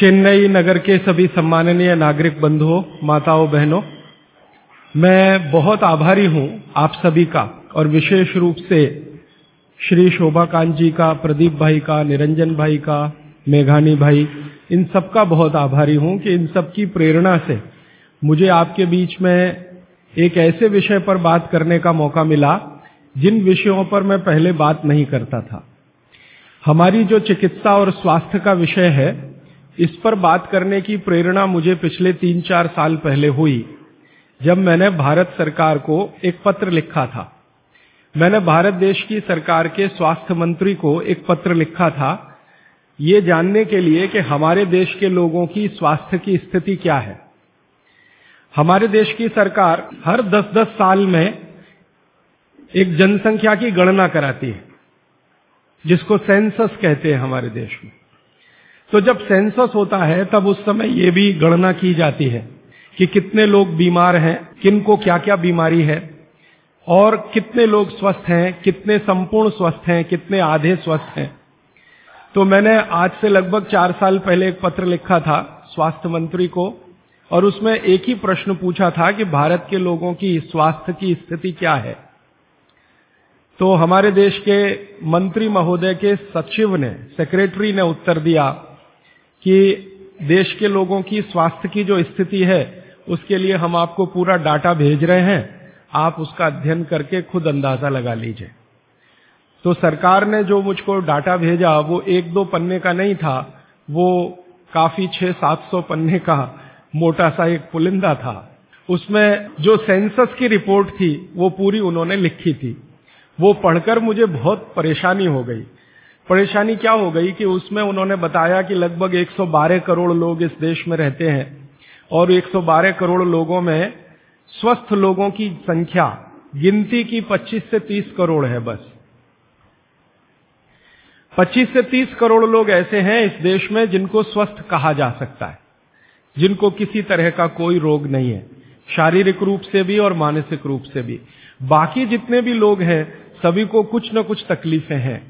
चेन्नई नगर के सभी सम्माननीय नागरिक बंधुओं, माताओं, बहनों, मैं बहुत आभारी हूँ आप सभी का और विशेष रूप से श्री शोभाकांत जी का, प्रदीप भाई का, निरंजन भाई का, मेघानी भाई, इन सब का बहुत आभारी हूँ कि इन सब की प्रेरणा से मुझे आपके बीच में एक ऐसे विषय पर बात करने का मौका मिला, जिन विषयों पर मैं पहले बात नहीं करता था। हमारी जो चिकित्सा और स्वास्थ्य का विषय है इस पर बात करने की प्रेरणा मुझे पिछले तीन चार साल पहले हुई, जब मैंने भारत सरकार को एक पत्र लिखा था। मैंने भारत देश की सरकार के स्वास्थ्य मंत्री को एक पत्र लिखा था, ये जानने के लिए कि हमारे देश के लोगों की स्वास्थ्य की स्थिति क्या है। हमारे देश की सरकार हर 10-10 साल में एक जनसंख्या की गणना कराती है, जिसको सेंसस कहते हैं हमारे देश में। तो जब सेंसस होता है, तब उस समय ये भी गणना की जाती है कि कितने लोग बीमार हैं किन को क्या क्या बीमारी है, और कितने लोग स्वस्थ हैं, कितने संपूर्ण स्वस्थ हैं, कितने आधे स्वस्थ हैं। तो मैंने आज से लगभग चार साल पहले एक पत्र लिखा था स्वास्थ्य मंत्री को, और उसमें एक ही प्रश्न पूछा था कि भारत के लोगों की स्वास्थ्य की स्थिति क्या है। तो हमारे देश के मंत्री महोदय के सचिव ने, सेक्रेटरी ने उत्तर दिया कि देश के लोगों की स्वास्थ्य की जो स्थिति है, उसके लिए हम आपको पूरा डाटा भेज रहे हैं। आप उसका अध्ययन करके खुद अंदाज़ा लगा लीजिए। तो सरकार ने जो मुझको डाटा भेजा, वो एक दो पन्ने का नहीं था, वो काफ़ी छह सात सौ पन्ने का मोटा सा एक पुलिंदा था। उसमें जो सेंसस की रिपोर्ट थी, वो पूरी उन्होंने लिखी थी। वो पढ़कर मुझे बहुत परेशानी हो गई। परेशानी क्या हो गई कि उसमें उन्होंने बताया कि लगभग 112 करोड़ लोग इस देश में रहते हैं और 112 करोड़ लोगों में स्वस्थ लोगों की संख्या गिनती की 25 से 30 करोड़ है बस। 25 से 30 करोड़ लोग ऐसे हैं इस देश में जिनको स्वस्थ कहा जा सकता है, जिनको किसी तरह का कोई रोग नहीं है, शारीरिक रूप से भी और मानसिक रूप से भी। बाकी जितने भी लोग हैं, सभी को कुछ न कुछ तकलीफें हैं।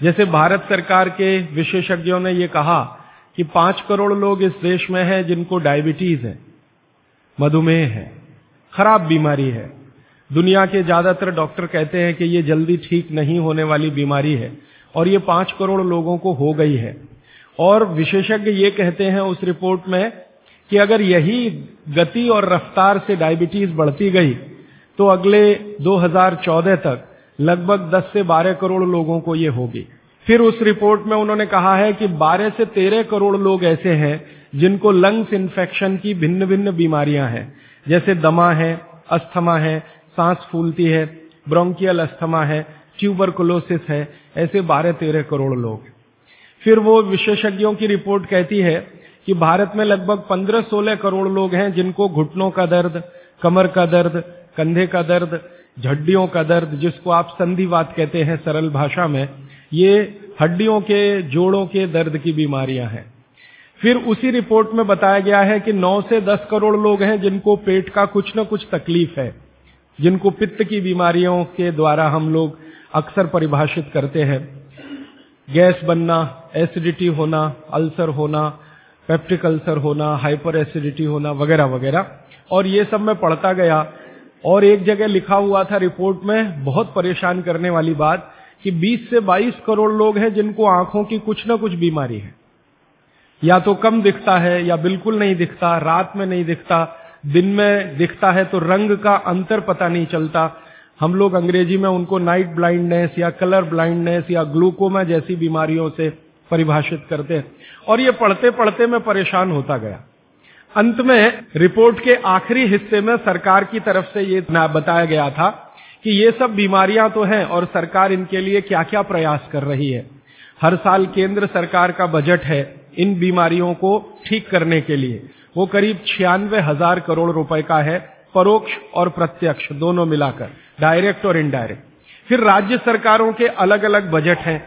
जैसे भारत सरकार के विशेषज्ञों ने ये कहा कि पाँच करोड़ लोग इस देश में हैं जिनको डायबिटीज़ है, मधुमेह है, खराब बीमारी है। दुनिया के ज़्यादातर डॉक्टर कहते हैं कि ये जल्दी ठीक नहीं होने वाली बीमारी है और ये पाँच करोड़ लोगों को हो गई है। और विशेषज्ञ ये कहते हैं उस रिपोर्ट में कि अगर यही गति और रफ्तार से डायबिटीज़ बढ़ती गई तो अगले 2014 तक लगभग 10 से 12 करोड़ लोगों को ये होगी। फिर उस रिपोर्ट में उन्होंने कहा है कि 12 से 13 करोड़ लोग ऐसे हैं जिनको लंग्स इन्फेक्शन की भिन्न भिन्न बीमारियाँ हैं। जैसे दमा है, अस्थमा है, सांस फूलती है ब्रोंकियल अस्थमा है ट्यूबरकुलोसिस है, ऐसे 12-13 करोड़ लोग। फिर वो विशेषज्ञों की रिपोर्ट कहती है कि भारत में लगभग 15-16 करोड़ लोग हैं जिनको घुटनों का दर्द, कमर का दर्द, कंधे का दर्द झड्डियों का दर्द, जिसको आप संधिवात कहते हैं सरल भाषा में, ये हड्डियों के, जोड़ों के दर्द की बीमारियाँ हैं। फिर उसी रिपोर्ट में बताया गया है कि 9 से 10 करोड़ लोग हैं जिनको पेट का कुछ न कुछ तकलीफ़ है, जिनको पित्त की बीमारियों के द्वारा हम लोग अक्सर परिभाषित करते हैं। गैस बनना, एसिडिटी होना, अल्सर होना, पेप्टिक अल्सर होना हाइपर एसिडिटी होना, वगैरह वगैरह। और ये सब मैं पढ़ता गया और एक जगह लिखा हुआ था रिपोर्ट में, बहुत परेशान करने वाली बात, कि 20 से 22 करोड़ लोग हैं जिनको आँखों की कुछ न कुछ बीमारी है। या तो कम दिखता है या बिल्कुल नहीं दिखता, रात में नहीं दिखता, दिन में दिखता है तो रंग का अंतर पता नहीं चलता। हम लोग अंग्रेज़ी में उनको नाइट ब्लाइंडनेस या कलर ब्लाइंडनेस या ग्लूकोमा जैसी बीमारियों से परिभाषित करते हैं। और ये पढ़ते पढ़ते मैं परेशान होता गया। अंत में रिपोर्ट के आखिरी हिस्से में सरकार की तरफ़ से ये बताया गया था कि ये सब बीमारियाँ तो हैं और सरकार इनके लिए क्या क्या प्रयास कर रही है। हर साल केंद्र सरकार का बजट है इन बीमारियों को ठीक करने के लिए। वो करीब छियानवे हज़ार करोड़ रुपए का है, परोक्ष और प्रत्यक्ष, दोनों मिलाकर, डायरेक्ट और इनडायरेक्ट। फिर राज्य सरकारों के अलग अलग बजट हैं।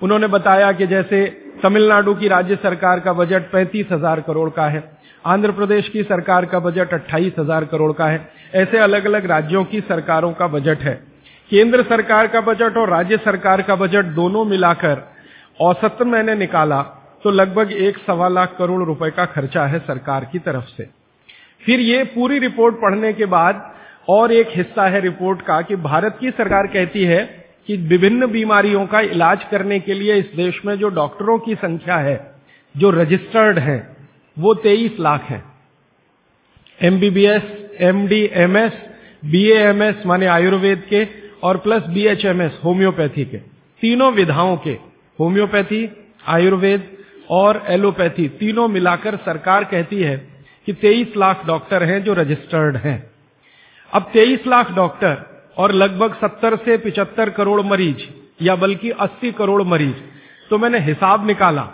उन्होंने बताया कि जैसे तमिलनाडु की राज्य सरकार का बजट पैंतीस हज़ार करोड़ का है आंध्र प्रदेश की सरकार का बजट अट्ठाईस हज़ार करोड़ का है। ऐसे अलग अलग राज्यों की सरकारों का बजट है। केंद्र सरकार का बजट और राज्य सरकार का बजट दोनों मिलाकर औसत मैंने निकाला तो लगभग एक सवा लाख करोड़ रुपए का खर्चा है सरकार की तरफ़ से। फिर ये पूरी रिपोर्ट पढ़ने के बाद और एक हिस्सा है रिपोर्ट का कि भारत की सरकार कहती है कि विभिन्न बीमारियों का इलाज करने के लिए इस देश में जो डॉक्टरों की संख्या है, जो रजिस्टर्ड है वो तेईस लाख है। एमबीबीएस एमडी एमएस बीएएमएस माने आयुर्वेद के और प्लस बीएचएमएस होम्योपैथी के। तीनों विधाओं के होम्योपैथी आयुर्वेद और एलोपैथी तीनों मिलाकर सरकार कहती है कि 23 लाख डॉक्टर हैं जो रजिस्टर्ड हैं। अब 23 लाख डॉक्टर और लगभग 70 से 75 करोड़ मरीज़ या बल्कि 80 करोड़ मरीज़ तो मैंने हिसाब निकाला।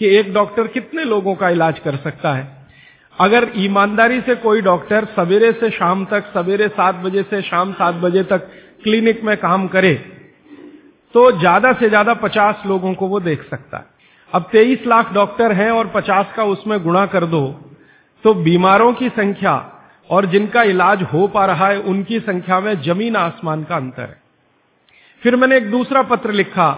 कि एक डॉक्टर कितने लोगों का इलाज कर सकता है। अगर ईमानदारी से कोई डॉक्टर सवेरे से शाम तक, सवेरे सात बजे से शाम सात बजे तक क्लिनिक में काम करे तो ज़्यादा से ज़्यादा पचास लोगों को वो देख सकता है। अब तेईस लाख डॉक्टर हैं और पचास का उसमें गुणा कर दो तो बीमारों की संख्या और जिनका इलाज हो पा रहा है, उनकी संख्या में ज़मीन आसमान का अंतर है। फिर मैंने एक दूसरा पत्र लिखा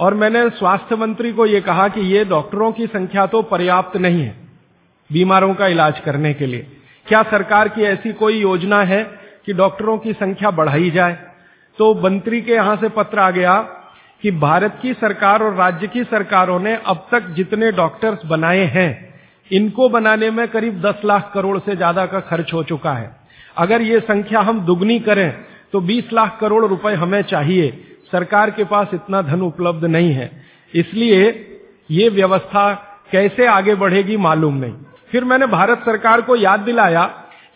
और मैंने स्वास्थ्य मंत्री को यह कहा कि ये डॉक्टरों की संख्या तो पर्याप्त नहीं है बीमारों का इलाज करने के लिए। क्या सरकार की ऐसी कोई योजना है कि डॉक्टरों की संख्या बढ़ाई जाए? तो मंत्री के यहाँ से पत्र आ गया कि भारत की सरकार और राज्य की सरकारों ने अब तक जितने डॉक्टर्स बनाए हैं, इनको बनाने में करीब 10 लाख करोड़ से ज़्यादा का खर्च हो चुका है। अगर ये संख्या हम दुगनी करें तो 20 लाख करोड़ रुपए हमें चाहिए। सरकार के पास इतना धन उपलब्ध नहीं है। इसलिए ये व्यवस्था कैसे आगे बढ़ेगी मालूम नहीं। फिर मैंने भारत सरकार को याद दिलाया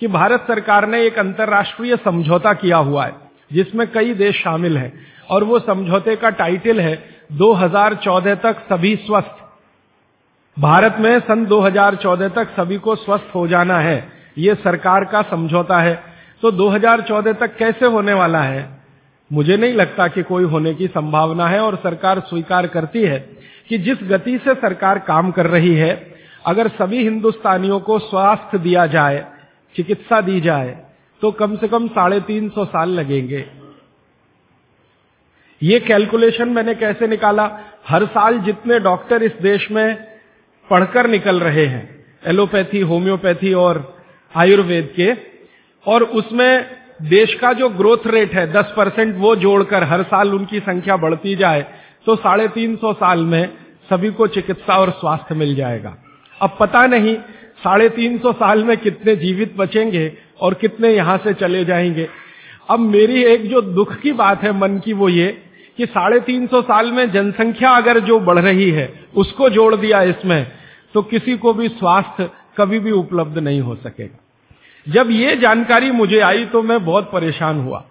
कि भारत सरकार ने एक अंतर्राष्ट्रीय समझौता किया हुआ है, जिसमें कई देश शामिल हैं, और वो समझौते का टाइटल है 2014 तक सभी स्वस्थ। भारत में सन 2014 तक सभी को स्वस्थ हो जाना है। ये सरकार का समझौता है। तो 2014 तक कैसे होने वाला है? मुझे नहीं लगता कि कोई होने की संभावना है और सरकार स्वीकार करती है कि जिस गति से सरकार काम कर रही है, अगर सभी हिंदुस्तानियों को स्वास्थ्य दिया जाए, चिकित्सा दी जाए तो कम से कम साढ़े तीन सौ साल लगेंगे। ये कैलकुलेशन मैंने कैसे निकाला? हर साल जितने डॉक्टर इस देश में पढ़कर निकल रहे हैं, एलोपैथी, होम्योपैथी और आयुर्वेद के, और उसमें देश का जो ग्रोथ रेट है, दस परसेंट वो जोड़कर हर साल उनकी संख्या बढ़ती जाए तो साढ़े तीन सौ साल में सभी को चिकित्सा और स्वास्थ्य मिल जाएगा। अब पता नहीं, साढ़े तीन सौ साल में कितने जीवित बचेंगे और कितने यहाँ से चले जाएँगे। अब मेरी एक जो दुख की बात है मन की वो ये कि साढ़े तीन सौ साल में जनसंख्या अगर जो बढ़ रही है, उसको जोड़ दिया इसमें तो किसी को भी स्वास्थ्य कभी भी उपलब्ध नहीं हो सकेगा। जब ये जानकारी मुझे आई तो मैं बहुत परेशान हुआ।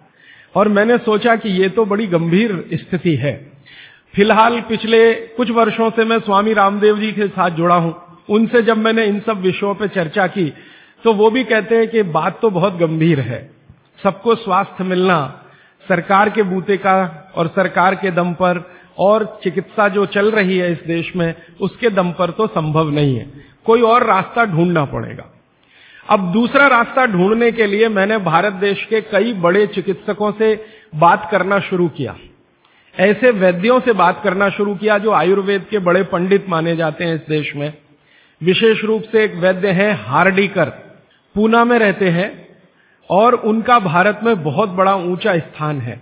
और मैंने सोचा कि ये तो बड़ी गंभीर स्थिति है। फ़िलहाल पिछले कुछ वर्षों से मैं स्वामी रामदेव जी के साथ जुड़ा हूँ। उनसे जब मैंने इन सब विषयों पर चर्चा की तो वो भी कहते हैं कि बात तो बहुत गंभीर है। सबको स्वास्थ्य मिलना, सरकार के बूते का और सरकार के दम पर और चिकित्सा जो चल रही है इस देश में, उसके दम पर तो संभव नहीं है। कोई और रास्ता ढूंढना पड़ेगा। अब दूसरा रास्ता ढूँढने के लिए मैंने भारत देश के कई बड़े चिकित्सकों से बात करना शुरू किया। ऐसे वैद्यों से बात करना शुरू किया जो आयुर्वेद के बड़े पंडित माने जाते हैं इस देश में। विशेष रूप से एक वैद्य है हार्डीकर, पूना में रहते हैं और उनका भारत में बहुत बड़ा ऊँचा स्थान है।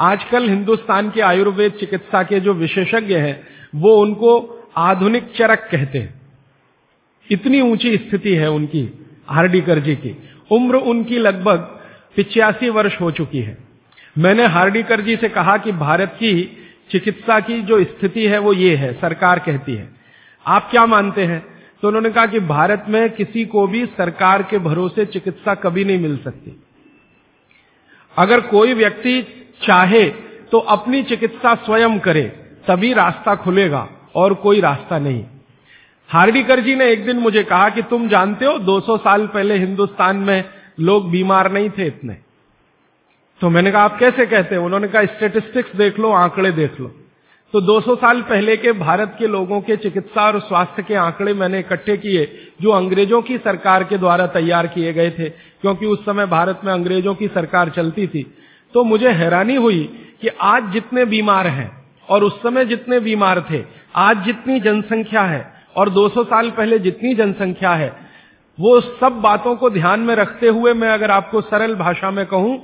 आजकल हिंदुस्तान के आयुर्वेद चिकित्सा के जो विशेषज्ञ हैं, वो उनको आधुनिक चरक कहते हैं। इतनी ऊँची स्थिति है उनकी। हार्डीकर जी की। उम्र उनकी लगभग पिचासी वर्ष हो चुकी है। मैंने हार्डीकर जी से कहा कि भारत की चिकित्सा की जो स्थिति है वो ये है, सरकार कहती है। आप क्या मानते हैं? तो उन्होंने कहा कि भारत में किसी को भी सरकार के भरोसे चिकित्सा कभी नहीं मिल सकती। अगर कोई व्यक्ति चाहे तो अपनी चिकित्सा स्वयं करे, तभी रास्ता खुलेगा और कोई रास्ता नहीं। हार्डीकर जी ने एक दिन मुझे कहा कि तुम जानते हो 200 साल पहले हिंदुस्तान में लोग बीमार नहीं थे इतने। तो मैंने कहा, आप कैसे कहते हैं? उन्होंने कहा स्टेटिस्टिक्स देख लो, आंकड़े देख लो। तो 200 साल पहले के भारत के लोगों के चिकित्सा और स्वास्थ्य के आंकड़े मैंने इकट्ठे किए, जो अंग्रेज़ों की सरकार के द्वारा तैयार किए गए थे, क्योंकि उस समय भारत में अंग्रेज़ों की सरकार चलती थी। तो मुझे हैरानी हुई कि आज जितने बीमार हैं, और उस समय जितने बीमार थे, आज जितनी जनसंख्या है और 200 साल पहले जितनी जनसंख्या है, वो सब बातों को ध्यान में रखते हुए मैं अगर आपको सरल भाषा में कहूँ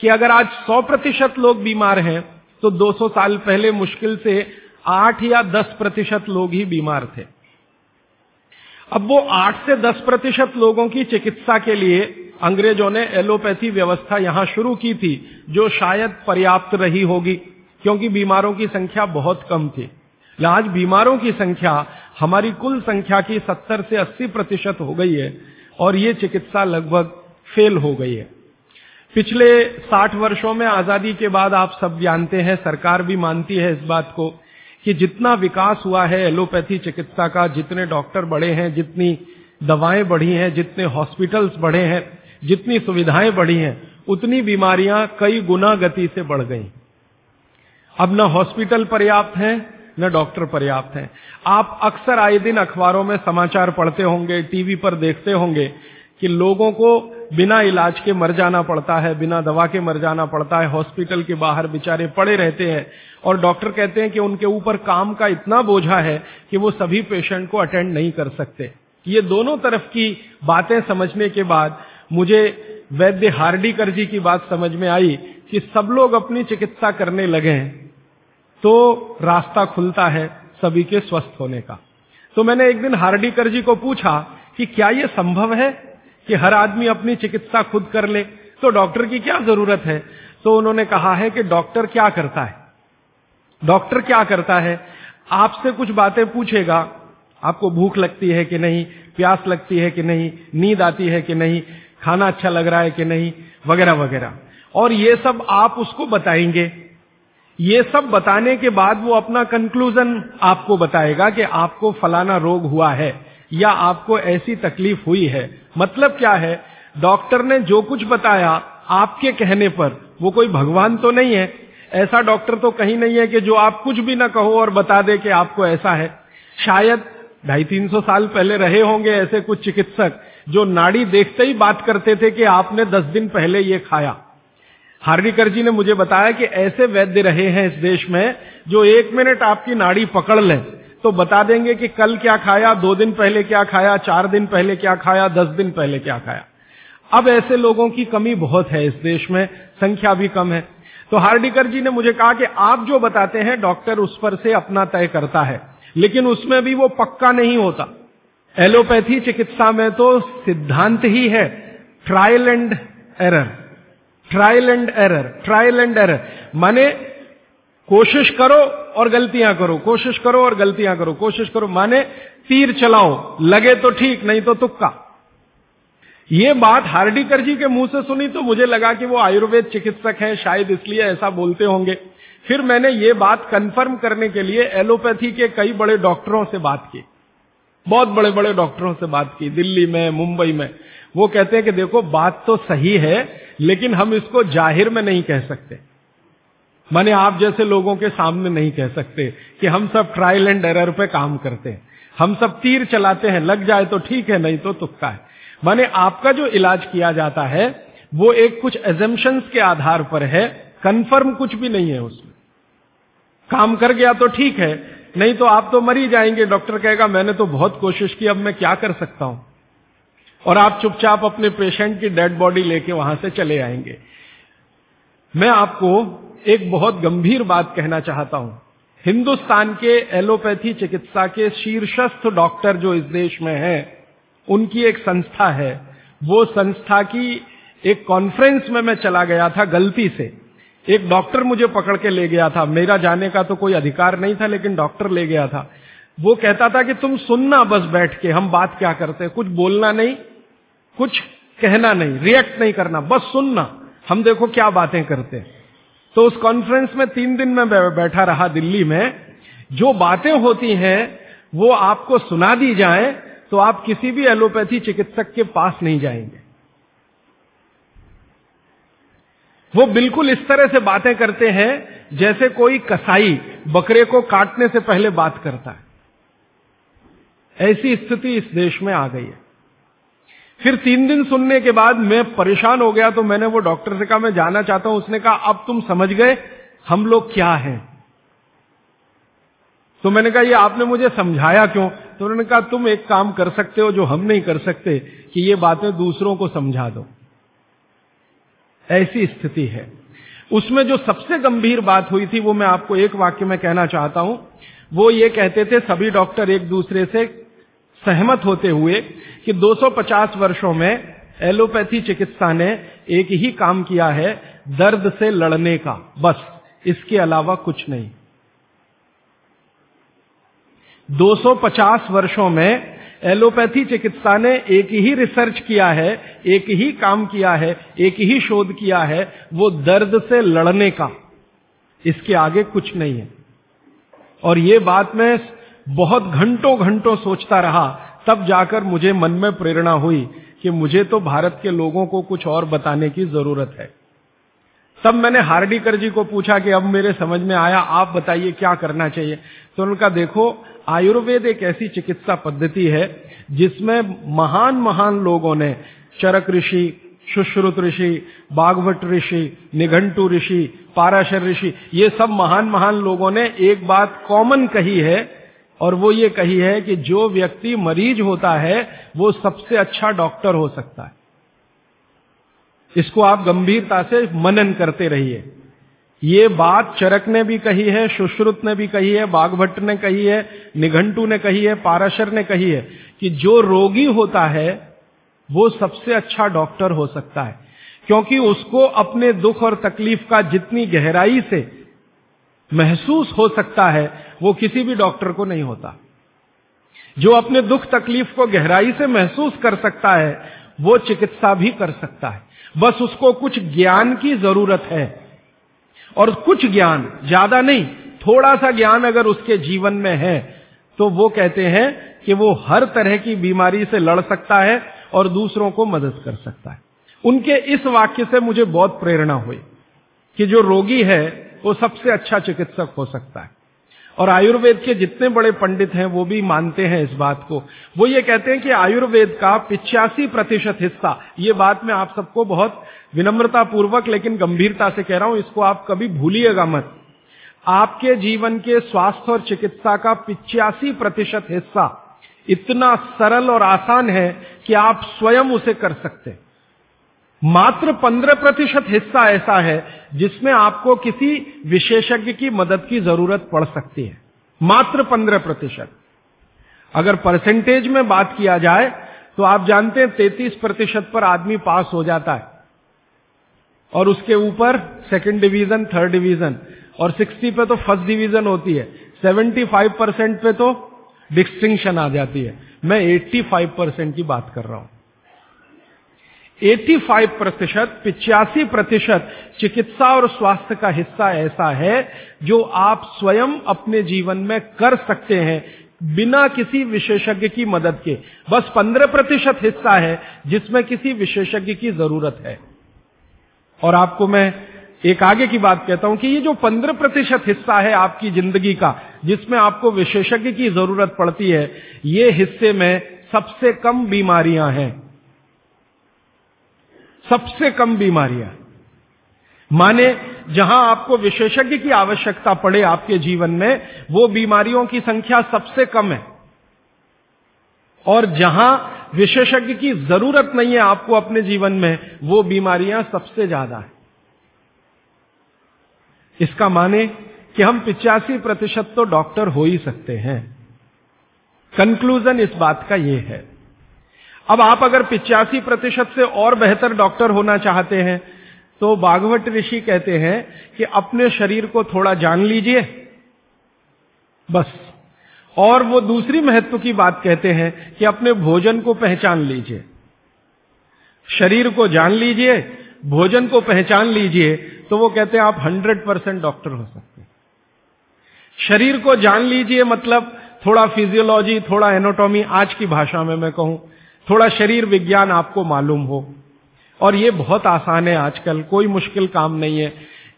कि अगर आज 100 प्रतिशत लोग बीमार हैं तो 200 साल पहले मुश्किल से 8 या 10 प्रतिशत लोग ही बीमार थे। अब वो 8 से 10 प्रतिशत लोगों की चिकित्सा के लिए अंग्रेज़ों ने एलोपैथी व्यवस्था यहाँ शुरू की थी, जो शायद पर्याप्त रही होगी, क्योंकि बीमारों की संख्या बहुत कम थी। आज बीमारों की संख्या हमारी कुल संख्या की 70 से 80 प्रतिशत हो गई है और ये चिकित्सा लगभग फेल हो गई है। पिछले 60 वर्षों में आज़ादी के बाद आप सब जानते हैं, सरकार भी मानती है इस बात को कि जितना विकास हुआ है एलोपैथी चिकित्सा का, जितने डॉक्टर बढ़े हैं, जितनी दवाएँ बढ़ी हैं, जितने हॉस्पिटल्स बढ़े हैं, जितनी सुविधाएँ बढ़ी हैं, उतनी बीमारियाँ कई गुना गति से बढ़ गई। अब न हॉस्पिटल पर्याप्त हैं न डॉक्टर पर्याप्त हैं। आप अक्सर आए दिन अखबारों में समाचार पढ़ते होंगे, टीवी पर देखते होंगे कि लोगों को बिना इलाज के मर जाना पड़ता है, बिना दवा के मर जाना पड़ता है, हॉस्पिटल के बाहर बेचारे पड़े रहते हैं और डॉक्टर कहते हैं कि उनके ऊपर काम का इतना बोझा है कि वो सभी पेशेंट को अटेंड नहीं कर सकते। ये दोनों तरफ़ की बातें समझने के बाद मुझे वैद्य हार्डीकर जी की बात समझ में आई कि सब लोग अपनी चिकित्सा करने लगे हैं। तो रास्ता खुलता है सभी के स्वस्थ होने का। तो मैंने एक दिन हार्डीकर जी को पूछा कि क्या यह संभव है कि हर आदमी अपनी चिकित्सा खुद कर ले? तो डॉक्टर की क्या ज़रूरत है? तो उन्होंने कहा है कि डॉक्टर क्या करता है? डॉक्टर क्या करता है? आपसे कुछ बातें पूछेगा। आपको भूख लगती है कि नहीं? प्यास लगती है कि नहीं? नींद आती है कि नहीं? खाना अच्छा लग रहा है कि नहीं? वगैरह वगैरह। और ये सब आप उसको बताएँगे। ये सब बताने के बाद वो अपना कंक्लूजन आपको बताएगा कि आपको फलाना रोग हुआ है या आपको ऐसी तकलीफ़ हुई है। मतलब क्या है? डॉक्टर ने जो कुछ बताया आपके कहने पर, वो कोई भगवान तो नहीं है। ऐसा डॉक्टर तो कहीं नहीं है कि जो आप कुछ भी ना कहो और बता दे कि आपको ऐसा है। शायद ढाई तीन सौ साल पहले रहे होंगे ऐसे कुछ चिकित्सक जो नाड़ी देखते ही बात करते थे कि आपने दस दिन पहले ये खाया। हार्डिकर जी ने मुझे बताया कि ऐसे वैद्य रहे हैं इस देश में जो एक मिनट आपकी नाड़ी पकड़ ले तो बता देंगे कि कल क्या खाया, दो दिन पहले क्या खाया, चार दिन पहले क्या खाया, दस दिन पहले क्या खाया। अब ऐसे लोगों की कमी बहुत है इस देश में, संख्या भी कम है। तो हार्डिकर जी ने मुझे कहा कि आप जो बताते हैं, डॉक्टर उस पर से अपना तय करता है, लेकिन उसमें भी वो पक्का नहीं होता। एलोपैथी चिकित्सा में तो सिद्धांत ही है trial and error trial and error trial and error माने कोशिश करो और गलतियाँ करो, कोशिश करो और गलतियाँ करो, कोशिश करो, माने तीर चलाओ, लगे तो ठीक, नहीं तो तुक्का। ये बात हार्डिकर जी के मुँह से सुनी तो मुझे लगा कि वो आयुर्वेद चिकित्सक हैं, शायद इसलिए ऐसा बोलते होंगे। फिर मैंने ये बात कंफर्म करने के लिए एलोपैथी के कई बड़े डॉक्टरों से बात की। बहुत बड़े बड़े डॉक्टरों से बात की, दिल्ली में, मुंबई में। वो कहते हैं कि देखो, बात तो सही है, लेकिन हम इसको ज़ाहिर में नहीं कह सकते। माने आप जैसे लोगों के सामने नहीं कह सकते कि हम सब ट्रायल एंड एरर पे काम करते हैं। हम सब तीर चलाते हैं, लग जाए तो ठीक है, नहीं तो तुक्का है। माने आपका जो इलाज किया जाता है, वो एक कुछ एजम्पन्स के आधार पर है कंफर्म कुछ भी नहीं है उसमें। काम कर गया तो ठीक है, नहीं तो आप तो मरी जाएँगे। डॉक्टर कहेगा, मैंने तो बहुत कोशिश की, अब मैं क्या कर सकता हूँ? और आप चुपचाप अपने पेशेंट की डेड बॉडी लेके वहाँ से चले आएँगे। मैं आपको एक बहुत गंभीर बात कहना चाहता हूँ। हिंदुस्तान के एलोपैथी चिकित्सा के शीर्षस्थ डॉक्टर जो इस देश में हैं, उनकी एक संस्था है। वो संस्था की एक कॉन्फ्रेंस में मैं चला गया था गलती से। एक डॉक्टर मुझे पकड़ के ले गया था। मेरा जाने का तो कोई अधिकार नहीं था, लेकिन डॉक्टर ले गया था। वो कहता था कि तुम सुनना बस बैठ के, हम बात क्या करते हैं? कुछ बोलना नहीं। कुछ कहना नहीं रिएक्ट नहीं करना, बस सुनना। हम देखो क्या बातें करते हैं। तो उस कॉन्फ्रेंस में तीन दिन में बैठा रहा दिल्ली में। जो बातें होती हैं, वो आपको सुना दी जाए तो आप किसी भी एलोपैथी चिकित्सक के पास नहीं जाएँगे। वो बिल्कुल इस तरह से बातें करते हैं, जैसे कोई कसाई बकरे को काटने से पहले बात करता है। ऐसी स्थिति इस देश में आ गई है। फिर तीन दिन सुनने के बाद मैं परेशान हो गया तो मैंने वो डॉक्टर से कहा, मैं जाना चाहता हूँ। उसने कहा, अब तुम समझ गए हम लोग क्या हैं? तो मैंने कहा, ये आपने मुझे समझाया क्यों? तो उन्होंने कहा, तुम एक काम कर सकते हो जो हम नहीं कर सकते, कि ये बातें दूसरों को समझा दो। ऐसी स्थिति है। उसमें जो सबसे गंभीर बात हुई थी, वो मैं आपको एक वाक्य में कहना चाहता हूँ। वो ये कहते थे, सभी डॉक्टर एक दूसरे से सहमत होते हुए कि 250 वर्षों में एलोपैथी चिकित्सा ने एक ही काम किया है, दर्द से लड़ने का। बस, इसके अलावा कुछ नहीं। 250 वर्षों में एलोपैथी चिकित्सा ने एक ही रिसर्च किया है, एक ही काम किया है, एक ही शोध किया है, वो दर्द से लड़ने का। इसके आगे कुछ नहीं है। और ये बात मैं बहुत घंटों घंटों सोचता रहा, तब जाकर मुझे मन में प्रेरणा हुई कि मुझे तो भारत के लोगों को कुछ और बताने की ज़रूरत है। तब मैंने हार्डीकर जी को पूछा कि अब मेरे समझ में आया, आप बताइए क्या करना चाहिए? तो उनका देखो, आयुर्वेद एक ऐसी चिकित्सा पद्धति है, जिसमें महान महान लोगों ने, चरक ऋषि सुश्रुत ऋषि बागवट ऋषि, निघंटू ऋषि, पाराशर ऋषि, ये सब महान महान लोगों ने एक बात कॉमन कही है और वो ये कही है कि जो व्यक्ति मरीज़ होता है, वो सबसे अच्छा डॉक्टर हो सकता है। इसको आप गंभीरता से मनन करते रहिए। ये बात चरक ने भी कही है, सुश्रुत ने भी कही है, बागभट्ट ने कही है, निघंटू ने कही है, पाराशर ने कही है कि जो रोगी होता है, वो सबसे अच्छा डॉक्टर हो सकता है। क्योंकि उसको अपने दुख और तकलीफ़ का जितनी गहराई से महसूस हो सकता है, वो किसी भी डॉक्टर को नहीं होता। जो अपने दुख तकलीफ़ को गहराई से महसूस कर सकता है, वो चिकित्सा भी कर सकता है। बस उसको कुछ ज्ञान की ज़रूरत है। और कुछ ज्ञान, ज़्यादा नहीं, थोड़ा सा ज्ञान अगर उसके जीवन में है तो वो कहते हैं कि वो हर तरह की बीमारी से लड़ सकता है और दूसरों को मदद कर सकता है। उनके इस वाक्य से मुझे बहुत प्रेरणा हुई कि जो रोगी है वो सबसे अच्छा चिकित्सक हो सकता है। और आयुर्वेद के जितने बड़े पंडित हैं, वो भी मानते हैं इस बात को। वो ये कहते हैं कि आयुर्वेद का पिचासी प्रतिशत हिस्सा, ये बात मैं आप सबको बहुत विनम्रता पूर्वक लेकिन गंभीरता से कह रहा हूँ, इसको आप कभी भूलिएगा मत। आपके जीवन के स्वास्थ्य और चिकित्सा का पिचासी प्रतिशत हिस्सा इतना सरल और आसान है कि आप स्वयं उसे कर सकते मात्र पंद्रह प्रतिशत हिस्सा ऐसा है जिसमें आपको किसी विशेषज्ञ की मदद की ज़रूरत पड़ सकती है। मात्र पंद्रह प्रतिशत। अगर परसेंटेज में बात किया जाए तो आप जानते हैं तैतीस प्रतिशत पर आदमी पास हो जाता है। और उसके ऊपर सेकंड डिवीज़न थर्ड डिवीज़न और 60 पे तो फ़र्स्ट डिवीज़न होती है। 75 परसेंट पे तो डिस्टिंक्शन आ जाती है। मैं 85 परसेंट की बात कर रहा हूँ। 85 प्रतिशत, पिचासी प्रतिशत चिकित्सा और स्वास्थ्य का हिस्सा ऐसा है जो आप स्वयं अपने जीवन में कर सकते हैं बिना किसी विशेषज्ञ की मदद के। बस 15 प्रतिशत हिस्सा है जिसमें किसी विशेषज्ञ की ज़रूरत है। और आपको मैं एक आगे की बात कहता हूँ कि ये जो 15 प्रतिशत हिस्सा है आपकी ज़िंदगी का, जिसमें आपको विशेषज्ञ की ज़रूरत पड़ती है, ये हिस्से में सबसे कम बीमारियाँ हैं। सबसे कम बीमारियाँ। माने जहाँ आपको विशेषज्ञ की आवश्यकता पड़े आपके जीवन में, वो बीमारियों की संख्या सबसे कम है। और जहाँ विशेषज्ञ की ज़रूरत नहीं है आपको अपने जीवन में, वो बीमारियाँ सबसे ज़्यादा है। इसका माने कि हम पिचासी प्रतिशत तो डॉक्टर हो ही सकते हैं। कंक्लूजन इस बात का यह है। अब आप अगर पिचासी प्रतिशत से और बेहतर डॉक्टर होना चाहते हैं तो बागवट ऋषि कहते हैं कि अपने शरीर को थोड़ा जान लीजिए, बस। और वो दूसरी महत्व की बात कहते हैं कि अपने भोजन को पहचान लीजिए। शरीर को जान लीजिए, भोजन को पहचान लीजिए तो वो कहते हैं आप हंड्रेड परसेंट डॉक्टर हो सकते हैं। शरीर को जान लीजिए मतलब थोड़ा फिजियोलॉजी, थोड़ा एनोटॉमी, आज की भाषा में मैं कहूँ थोड़ा शरीर विज्ञान आपको मालूम हो। और ये बहुत आसान है आजकल, कोई मुश्किल काम नहीं है।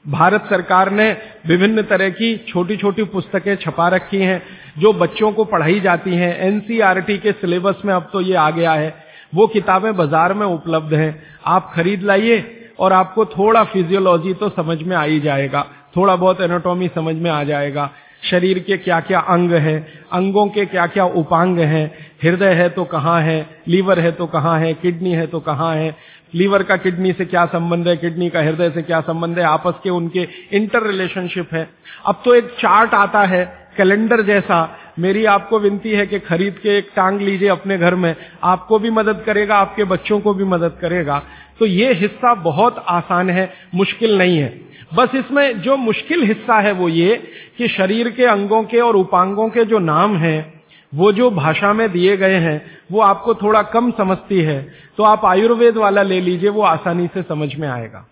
भारत सरकार ने विभिन्न तरह की छोटी छोटी पुस्तकें छपा रखी हैं, जो बच्चों को पढ़ाई जाती हैं। एनसीईआरटी के सिलेबस में अब तो ये आ गया है। वो किताबें बाज़ार में उपलब्ध हैं। आप खरीद लाइए और आपको थोड़ा फिजियोलॉजी तो समझ में आ ही जाएगा। थोड़ा बहुत एनाटॉमी समझ में आ जाएगा। शरीर के क्या क्या अंग हैं, अंगों के क्या क्या उपांग हैं, हृदय है तो कहाँ है, लीवर है तो कहाँ है, किडनी है तो कहाँ है, लीवर का किडनी से क्या संबंध है, किडनी का हृदय से क्या संबंध है, आपस के उनके इंटर रिलेशनशिप है। अब तो एक चार्ट आता है कैलेंडर जैसा, मेरी आपको विनती है कि खरीद के एक टांग लीजिए अपने घर में, आपको भी मदद करेगा, आपके बच्चों को भी मदद करेगा। तो ये हिस्सा बहुत आसान है, मुश्किल नहीं है। बस इसमें जो मुश्किल हिस्सा है वो ये कि शरीर के अंगों के और उपांगों के जो नाम हैं, वो जो भाषा में दिए गए हैं, वो आपको थोड़ा कम समझती है। तो आप आयुर्वेद वाला ले लीजिए, वो आसानी से समझ में आएगा।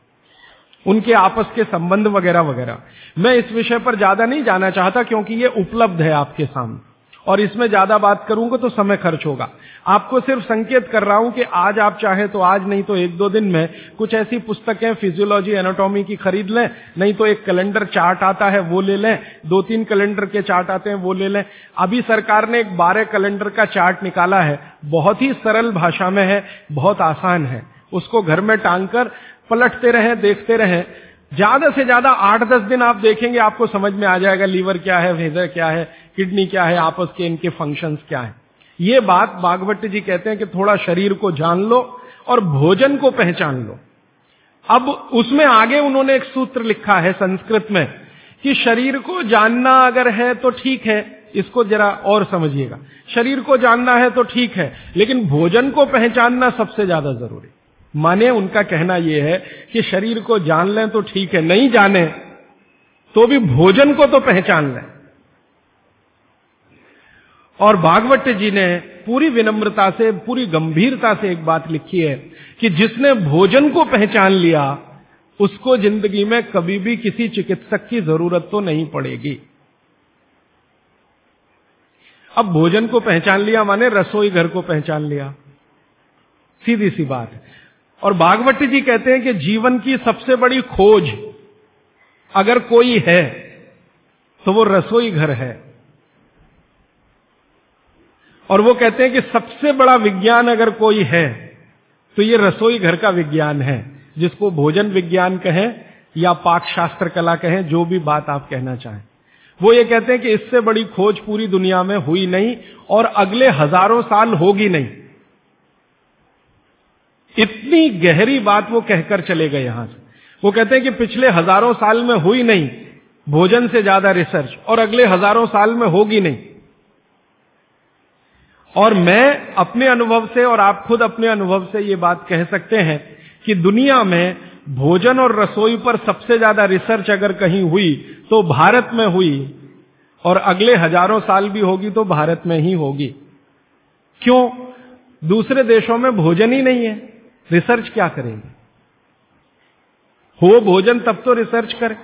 उनके आपस के संबंध वगैरह वगैरह। मैं इस विषय पर ज़्यादा नहीं जाना चाहता, क्योंकि ये उपलब्ध है आपके सामने। और इसमें ज़्यादा बात करूँगा तो समय खर्च होगा। आपको सिर्फ़ संकेत कर रहा हूँ कि आज आप चाहे तो आज नहीं तो एक दो दिन में कुछ ऐसी पुस्तकें फिजियोलॉजी एनाटॉमी की खरीद लें, नहीं तो एक कैलेंडर चार्ट आता है, वो ले लें, दो तीन कैलेंडर के चार्ट आते हैं, वो ले लें। अभी सरकार ने एक बारह कैलेंडर का चार्ट निकाला है, बहुत ही सरल भाषा में है, बहुत आसान है। उसको घर में टांग कर पलटते रहें, देखते रहें। ज़्यादा से ज़्यादा आठ दस दिन आप देखेंगे आपको समझ में आ जाएगा लीवर क्या है हृदय क्या है, किडनी क्या है, आपस के इनके फ़ंक्शंस क्या है। ये बात बागवट जी कहते हैं कि थोड़ा शरीर को जान लो और भोजन को पहचान लो। अब उसमें आगे उन्होंने एक सूत्र लिखा है संस्कृत में कि शरीर को जानना अगर है तो ठीक है, इसको जरा और समझिएगा। शरीर को जानना है तो ठीक है, लेकिन भोजन को पहचानना सबसे ज़्यादा ज़रूरी। माने उनका कहना यह है कि शरीर को जान लें तो ठीक है, नहीं जाने तो भी भोजन को तो पहचान लें। और भागवत जी ने पूरी विनम्रता से, पूरी गंभीरता से एक बात लिखी है कि जिसने भोजन को पहचान लिया, उसको ज़िंदगी में कभी भी किसी चिकित्सक की ज़रूरत तो नहीं पड़ेगी। अब भोजन को पहचान लिया माने रसोई घर को पहचान लिया। सीधी सी बात है। और भागवती जी कहते हैं कि जीवन की सबसे बड़ी खोज अगर कोई है तो वो रसोई घर है। और वो कहते हैं कि सबसे बड़ा विज्ञान अगर कोई है तो ये रसोई घर का विज्ञान है, जिसको भोजन विज्ञान कहें या पाक शास्त्र कला कहें, जो भी बात आप कहना चाहें। वो ये कहते हैं कि इससे बड़ी खोज पूरी दुनिया में हुई नहीं और अगले हज़ारों साल होगी नहीं। इतनी गहरी बात वो कहकर चले गए यहाँ से। वो कहते हैं कि पिछले हज़ारों साल में हुई नहीं, भोजन से ज़्यादा रिसर्च, और अगले हज़ारों साल में होगी नहीं। और मैं अपने अनुभव से और आप खुद अपने अनुभव से ये बात कह सकते हैं कि दुनिया में भोजन और रसोई पर सबसे ज़्यादा रिसर्च अगर कहीं हुई तो भारत में हुई, और अगले हज़ारों साल भी होगी तो भारत में ही होगी। क्यों? दूसरे देशों में भोजन ही नहीं है। रिसर्च क्या करेंगे? हो भोजन तब तो रिसर्च करें।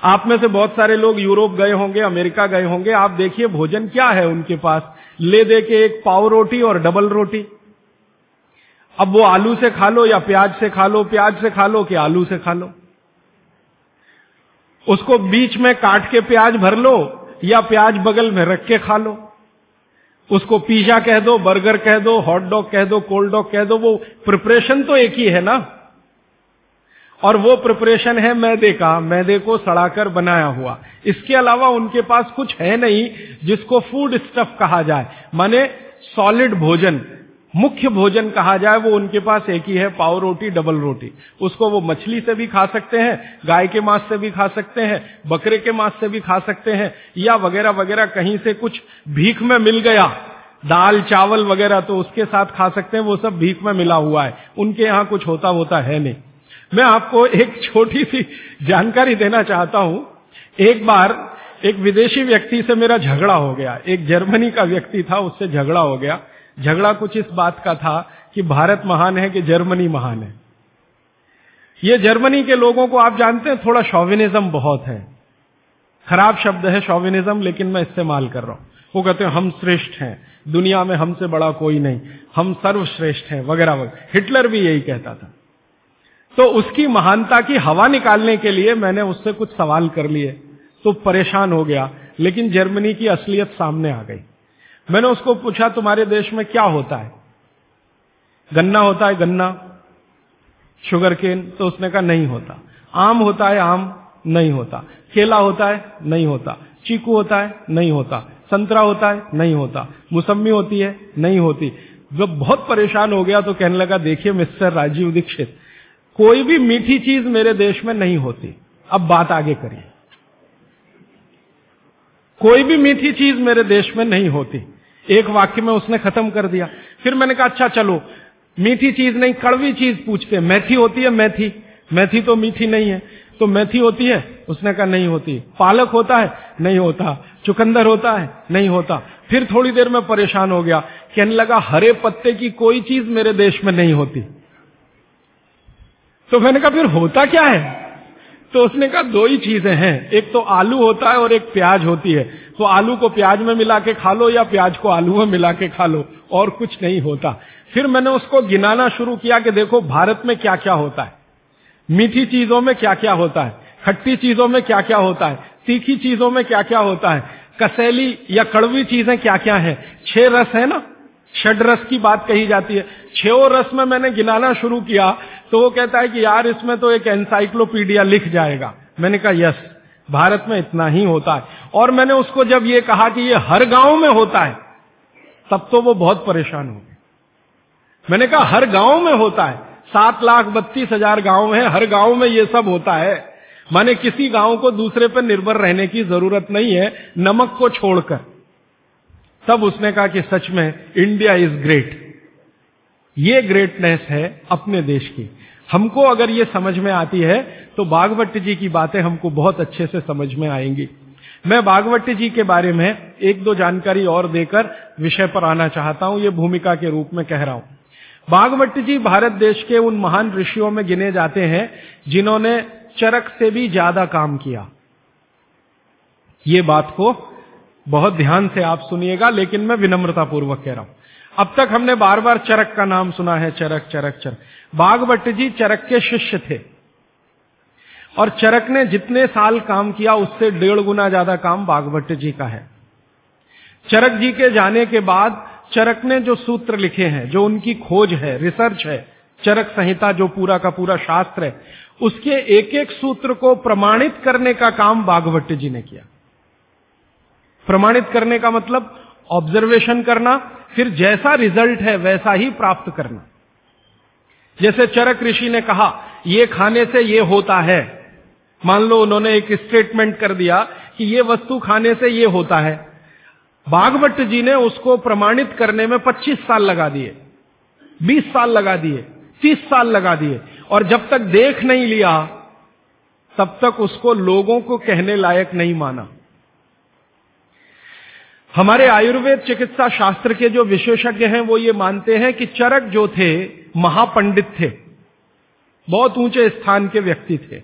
आप में से बहुत सारे लोग यूरोप गए होंगे, अमेरिका गए होंगे, आप देखिए भोजन क्या है उनके पास। ले दे के एक पाव रोटी और डबल रोटी। अब वो आलू से खा लो या प्याज से खा लो, प्याज से खा लो कि आलू से खा लो। उसको बीच में काट के प्याज भर लो या प्याज बगल में रख के खा लो। उसको पिज्जा कह दो, बर्गर कह दो हॉट डॉग कह दो कोल्ड डॉग कह दो, वो प्रिपरेशन तो एक ही है ना? और वो प्रिपरेशन है मैदे का, मैदे को सड़ाकर बनाया हुआ। इसके अलावा उनके पास कुछ है नहीं जिसको फ़ूड स्टफ़ कहा जाए। माने सॉलिड भोजन। मुख्य भोजन कहा जाए, वो उनके पास एक ही है, पाव रोटी, डबल रोटी। उसको वो मछली से भी खा सकते हैं, गाय के मांस से भी खा सकते हैं, बकरे के मांस से भी खा सकते हैं, या वगैरह वगैरह कहीं से कुछ भीख में मिल गया, दाल, चावल वगैरह तो उसके साथ खा सकते हैं, वो सब भीख में मिला हुआ है। उनके यहाँ कुछ होता होता है नहीं। मैं आपको एक छोटी सी जानकारी देना चाहता हूँ। एक बार एक विदेशी व्यक्ति से मेरा झगड़ा हो गया। एक जर्मनी का व्यक्ति था, उससे झगड़ा हो गया। झगड़ा कुछ इस बात का था कि भारत महान है कि जर्मनी महान है। ये जर्मनी के लोगों को आप जानते हैं, थोड़ा शॉविनिज्म बहुत है। खराब शब्द है शॉविनिज्म, लेकिन मैं इस्तेमाल कर रहा हूँ। वो कहते हैं, हम श्रेष्ठ हैं। दुनिया में हमसे बड़ा कोई नहीं। हम सर्वश्रेष्ठ हैं, वगैरह वगैरह। हिटलर भी यही कहता था। तो उसकी महानता की हवा निकालने के लिए मैंने उससे कुछ सवाल कर लिए। तो परेशान हो गया, लेकिन जर्मनी की असलियत सामने आ गई। मैंने उसको पूछा, तुम्हारे देश में क्या होता है? गन्ना होता है, गन्ना। Sugar cane. तो उसने कहा, नहीं होता। आम होता है, आम नहीं होता। केला होता है, नहीं होता। चीकू होता है, नहीं होता। संतरा होता है, नहीं होता। मुसम्मी होती है, नहीं होती। जब बहुत परेशान हो गया तो कहने लगा, देखिए मिस्टर राजीव दीक्षित, कोई भी मीठी चीज़ मेरे देश में नहीं होती। अब बात आगे करिए। कोई भी मीठी चीज़ मेरे देश में नहीं होती। एक वाक्य में उसने खत्म कर दिया। फिर मैंने कहा अच्छा चलो। मीठी चीज़ नहीं, कड़वी चीज़ पूछते मेथी होती है, मेथी। मेथी तो मीठी नहीं है। तो मेथी होती है? उसने कहा, नहीं होती। पालक होता है? नहीं होता। चुकंदर होता है? नहीं होता। फिर थोड़ी देर में परेशान हो गया। कहने लगा, हरे पत्ते की कोई चीज़ मेरे देश में नहीं होती। तो मैंने कहा, फिर होता क्या है? तो उसने कहा, दो ही चीज़ें हैं। एक तो आलू होता है और एक प्याज होती है। तो आलू को प्याज में मिला के खा लो या प्याज को आलू में मिला के खा लो, और कुछ नहीं होता। फिर मैंने उसको गिनाना शुरू किया कि देखो, भारत में क्या क्या होता है। मीठी चीज़ों में क्या क्या होता है? खट्टी चीज़ों में क्या क्या होता है? तीखी चीज़ों में क्या क्या होता है? कसैली या कड़वी चीज़ें क्या क्या है? छह रस है ना? षड रस की बात कही जाती है। छो रस में मैंने गिनाना शुरू किया तो वो कहता है कि यार, इसमें तो एक एनसाइक्लोपीडिया लिख जाएगा। मैंने कहा, यस, भारत में इतना ही होता है। और मैंने उसको जब ये कहा कि ये हर गाँव में होता है, तब तो वो बहुत परेशान हो गए। मैंने कहा, हर गाँव में होता है। सात लाख बत्तीस हज़ार गाँव है, हर गाँव में ये सब होता है। माने किसी गाँव को दूसरे पर निर्भर रहने की ज़रूरत नहीं है, नमक को छोड़कर। तब उसने कहा कि सच में, इंडिया इज़ ग्रेट। ये ग्रेटनेस है अपने देश की। हमको अगर ये समझ में आती है तो बागवट जी की बातें हमको बहुत अच्छे से समझ में आएँगी। मैं बागवट जी के बारे में एक दो जानकारी और देकर विषय पर आना चाहता हूँ, ये भूमिका के रूप में कह रहा हूँ। बागवट जी भारत देश के उन महान ऋषियों में गिने जाते हैं, जिन्होंने चरक से भी ज़्यादा काम किया। ये बात को बहुत ध्यान से आप सुनिएगा, लेकिन मैं विनम्रता पूर्वक कह रहा हूँ। अब तक हमने बार बार चरक का नाम सुना है, चरक चरक चरक। बागवट जी चरक के शिष्य थे। और चरक ने जितने साल काम किया, उससे डेढ़ गुना ज़्यादा काम बागवट जी का है। चरक जी के जाने के बाद चरक ने जो सूत्र लिखे हैं, जो उनकी खोज है, रिसर्च है, चरक संहिता जो पूरा का पूरा शास्त्र है, उसके एक एक सूत्र को प्रमाणित करने का काम बागवट जी ने किया। प्रमाणित करने का मतलब ऑब्जर्वेशन करना, फिर जैसा रिज़ल्ट है वैसा ही प्राप्त करना। जैसे चरक ऋषि ने कहा, ये खाने से ये होता है। मान लो उन्होंने एक स्टेटमेंट कर दिया कि ये वस्तु खाने से ये होता है। बागवट जी ने उसको प्रमाणित करने में 25 साल लगा दिए 20 साल लगा दिए 30 साल लगा दिए, और जब तक देख नहीं लिया, तब तक उसको लोगों को कहने लायक नहीं माना। हमारे आयुर्वेद चिकित्सा शास्त्र के जो विशेषज्ञ हैं, वो ये मानते हैं कि चरक जो थे, महापंडित थे। बहुत ऊँचे स्थान के व्यक्ति थे।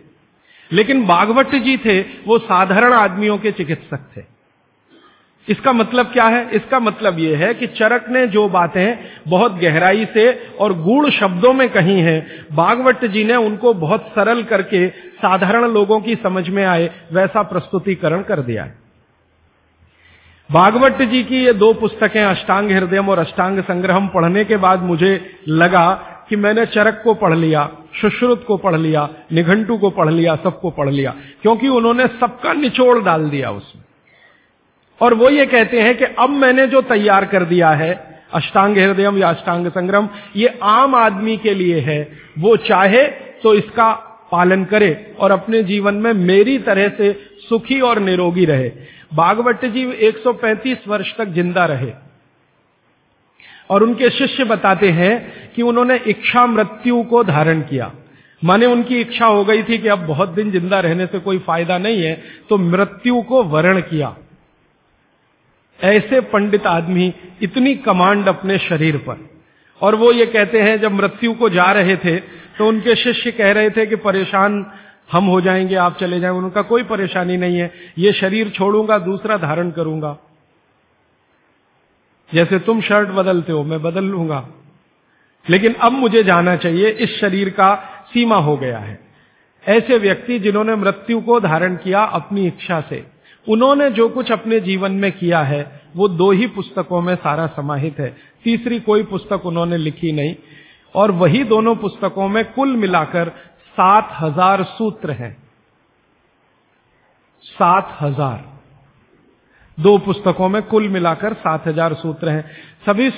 लेकिन बागवट जी थे, वो साधारण आदमियों के चिकित्सक थे। इसका मतलब क्या है? इसका मतलब यह है कि चरक ने जो बातें बहुत गहराई से और गूढ़ शब्दों में कही हैं बागवट जी ने उनको बहुत सरल करके साधारण लोगों की समझ में आए, वैसा प्रस्तुतिकरण कर दिया है। भागवत जी की ये दो पुस्तकें, अष्टांग हृदय और अष्टांग संग्रहम पढ़ने के बाद मुझे लगा कि मैंने चरक को पढ़ लिया, सुश्रुत को पढ़ लिया, निघंटू को पढ़ लिया, सबको पढ़ लिया, क्योंकि उन्होंने सबका निचोड़ डाल दिया उसमें। और वो ये कहते हैं कि अब मैंने जो तैयार कर दिया है, अष्टांग हृदय या अष्टांग संग्रम ये आम आदमी के लिए है। वो चाहे तो इसका पालन करे और अपने जीवन में मेरी तरह से सुखी और निरोगी रहे। बागवट जी 135 वर्ष तक ज़िंदा रहे। और उनके शिष्य बताते हैं कि उन्होंने इच्छा मृत्यु को धारण किया। माने उनकी इच्छा हो गई थी कि अब बहुत दिन ज़िंदा रहने से कोई फ़ायदा नहीं है तो मृत्यु को वरण किया। ऐसे पंडित आदमी इतनी कमांड अपने शरीर पर। और वो ये कहते हैं, जब मृत्यु को जा रहे थे तो उनके शिष्य कह रहे थे कि परेशान हम हो जाएँगे, आप चले जाएँगे, उनका कोई परेशानी नहीं है। ये शरीर छोड़ूँगा, दूसरा धारण करूँगा। जैसे तुम शर्ट बदलते हो, मैं बदल लूँगा। लेकिन अब मुझे जाना चाहिए, इस शरीर का सीमा हो गया है। ऐसे व्यक्ति जिन्होंने मृत्यु को धारण किया अपनी इच्छा से, उन्होंने जो कुछ अपने जीवन में किया है, वो दो ही पुस्तकों में सारा समाहित है। तीसरी कोई पुस्तक उन्होंने लिखी नहीं, और वही दोनों पुस्तकों में कुल मिलाकर सात हज़ार सूत्र हैं। सात हज़ार। दो पुस्तकों में कुल मिलाकर सात हज़ार सूत्र हैं। सभी सूत्र